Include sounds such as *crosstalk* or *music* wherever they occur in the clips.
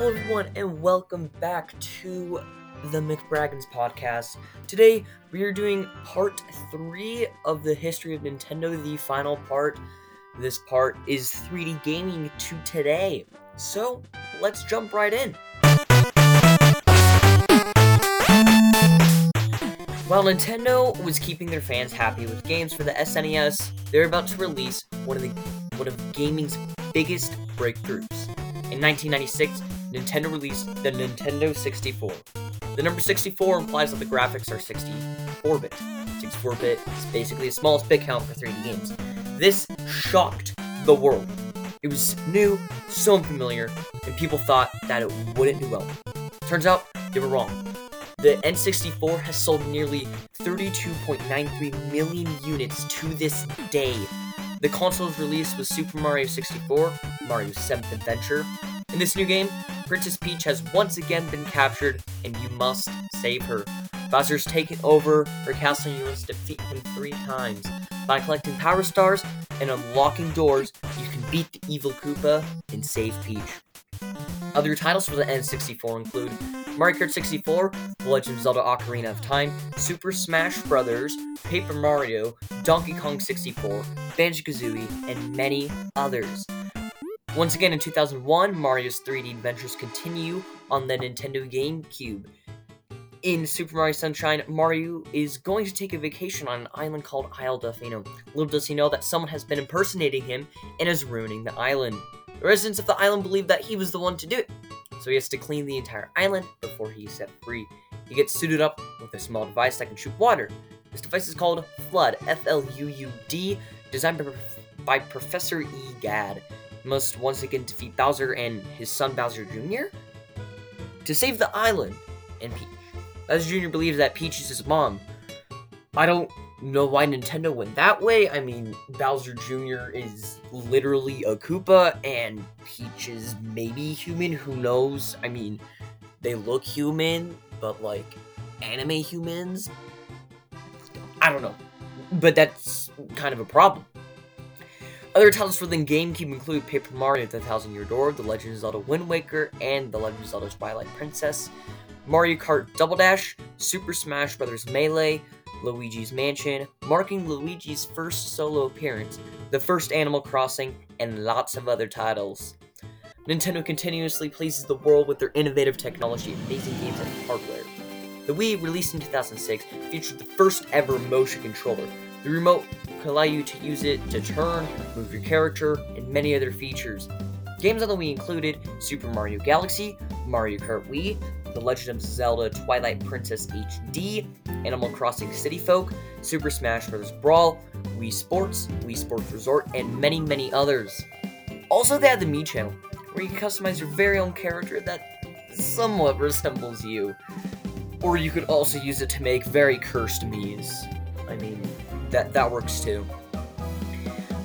Hello, everyone, and welcome back to the McBraggins podcast. Today, we are doing part three of the history of Nintendo, the final part. This part is 3D gaming to today. So, let's jump right in. While Nintendo was keeping their fans happy with games for the SNES, they're about to release one of the one of gaming's biggest breakthroughs. In 1996, Nintendo released the Nintendo 64. The number 64 implies that the graphics are 64-bit. 64-bit is basically the smallest bit count for 3D games. This shocked the world. It was new, so unfamiliar, and people thought that it wouldn't do well. Turns out, they were wrong. The N64 has sold nearly 32.93 million units to this day. The console's release was Super Mario 64, Mario's 7th adventure. In this new game, Princess Peach has once again been captured, and you must save her. Bowser's taken over her castle, and you must defeat him three times. By collecting Power Stars and unlocking doors, you can beat the evil Koopa and save Peach. Other titles for the N64 include Mario Kart 64, The Legend of Zelda Ocarina of Time, Super Smash Bros., Paper Mario, Donkey Kong 64, Banjo-Kazooie, and many others. Once again in 2001, Mario's 3D adventures continue on the Nintendo GameCube. In Super Mario Sunshine, Mario is going to take a vacation on an island called Isle Delfino. Little does he know that someone has been impersonating him and is ruining the island. The residents of the island believe that he was the one to do it, so he has to clean the entire island before he is set free. He gets suited up with a small device that can shoot water. This device is called FLUDD, F L U U D, designed by, by Professor E. Gadd. Must once again defeat Bowser and his son Bowser Jr. to save the island and Peach. Bowser Jr. believes that Peach is his mom. I don't know why Nintendo went that way. I mean, Bowser Jr. is literally a Koopa, and Peach is maybe human. Who knows? I mean, they look human, but like anime humans. I don't know. But that's kind of a problem. Other titles for the GameCube include Paper Mario The Thousand Year Door, The Legend of Zelda Wind Waker, and The Legend of Zelda Twilight Princess, Mario Kart Double Dash, Super Smash Bros. Melee, Luigi's Mansion, marking Luigi's first solo appearance, the first Animal Crossing, and lots of other titles. Nintendo continuously pleases the world with their innovative technology, amazing games, and hardware. The Wii, released in 2006, featured the first ever motion controller. The remote could allow you to use it to turn, move your character, and many other features. Games on the Wii included Super Mario Galaxy, Mario Kart Wii, The Legend of Zelda Twilight Princess HD, Animal Crossing City Folk, Super Smash Bros. Brawl, Wii Sports, Wii Sports Resort, and many, many others. Also, they had the Mii channel, where you can customize your very own character that somewhat resembles you. Or you could also use it to make very cursed Mii's. I mean, that, that works too.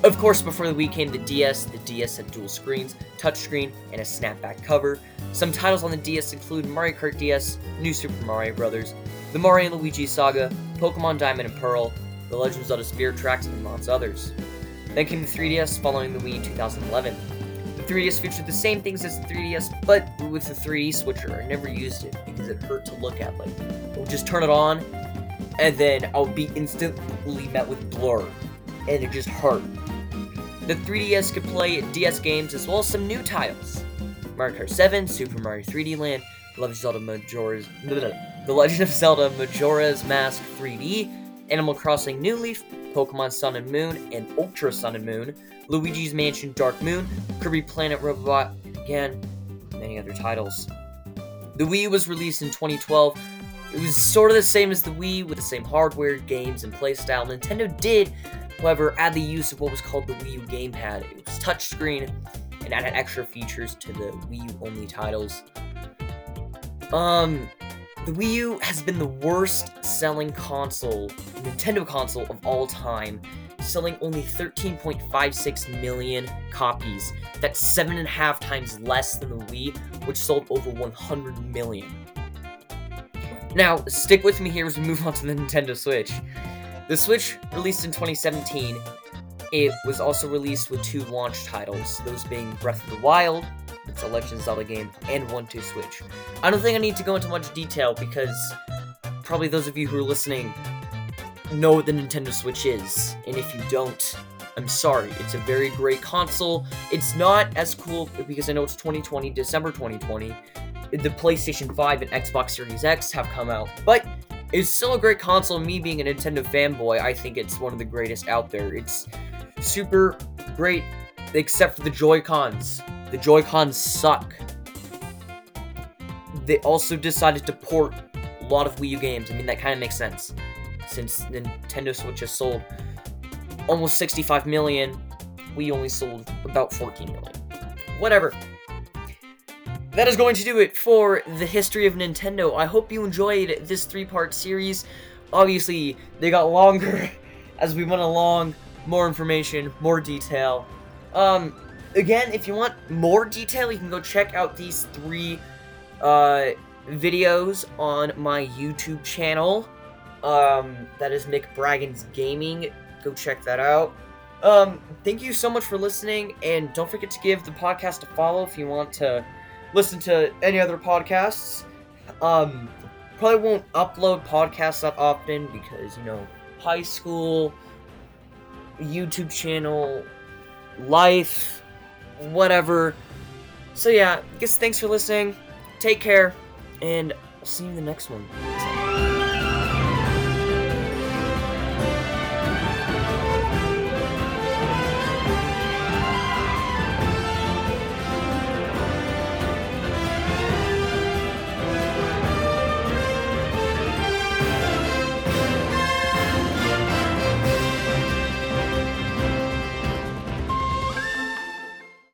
Of course, before the Wii came the DS, the DS had dual screens, touchscreen, and a snapback cover. Some titles on the DS include Mario Kart DS, New Super Mario Bros., the Mario and Luigi Saga, Pokemon Diamond and Pearl, The Legend of Zelda Spirit Tracks, and lots others. Then came the 3DS following the Wii in 2011. The 3DS featured the same things as the 3DS, but with the 3D switcher. I never used it because it hurt to look at. Like, would just turn it on, and then I would be instantly met with blur, and it just hurt. The 3DS could play DS games as well as some new titles. Mario Kart 7, Super Mario 3D Land, The Legend of Zelda Majora's, *laughs* The Legend of Zelda Majora's Mask 3D, Animal Crossing New Leaf, Pokemon Sun and Moon, and Ultra Sun and Moon, Luigi's Mansion Dark Moon, Kirby Planet Robot, again, many other titles. The Wii was released in 2012. It was sort of the same as the Wii with the same hardware, games, and playstyle. Nintendo did However, add the use of what was called the Wii U gamepad. It was touchscreen and added extra features to the Wii U only titles. Um, the Wii U has been the worst selling console, Nintendo console of all time, selling only 13.56 million copies. That's seven and a half times less than the Wii, which sold over 100 million. Now, stick with me here as we move on to the Nintendo Switch. The Switch, released in 2017, it was also released with two launch titles, those being Breath of the Wild, It's a Legend of Zelda game and one to Switch. I don't think I need to go into much detail because probably those of you who are listening know what the Nintendo Switch is, and if you don't, I'm sorry. It's a very great console. It's not as cool because I know it's 2020, December 2020. The PlayStation 5 and Xbox Series X have come out, but it's still a great console. Me being a Nintendo fanboy, I think it's one of the greatest out there. It's super great, except for the Joy Cons. The Joy Cons suck. They also decided to port a lot of Wii U games. I mean, that kind of makes sense since Nintendo Switch has sold almost 65 million. We only sold about 14 million. Whatever. That is going to do it for the history of Nintendo. I hope you enjoyed this three-part series. Obviously, they got longer *laughs* as we went along. More information, more detail. Um, again, if you want more detail, you can go check out these three uh, videos on my YouTube channel. Um, that is Mick Braggins Gaming go check that out. Um, thank you so much for listening, and don't forget to give the podcast a follow if you want to listen to any other podcasts. Um, probably won't upload podcasts that often because, you know, high school, YouTube channel, life, whatever. So, yeah, I guess thanks for listening. Take care, and I'll see you in the next one.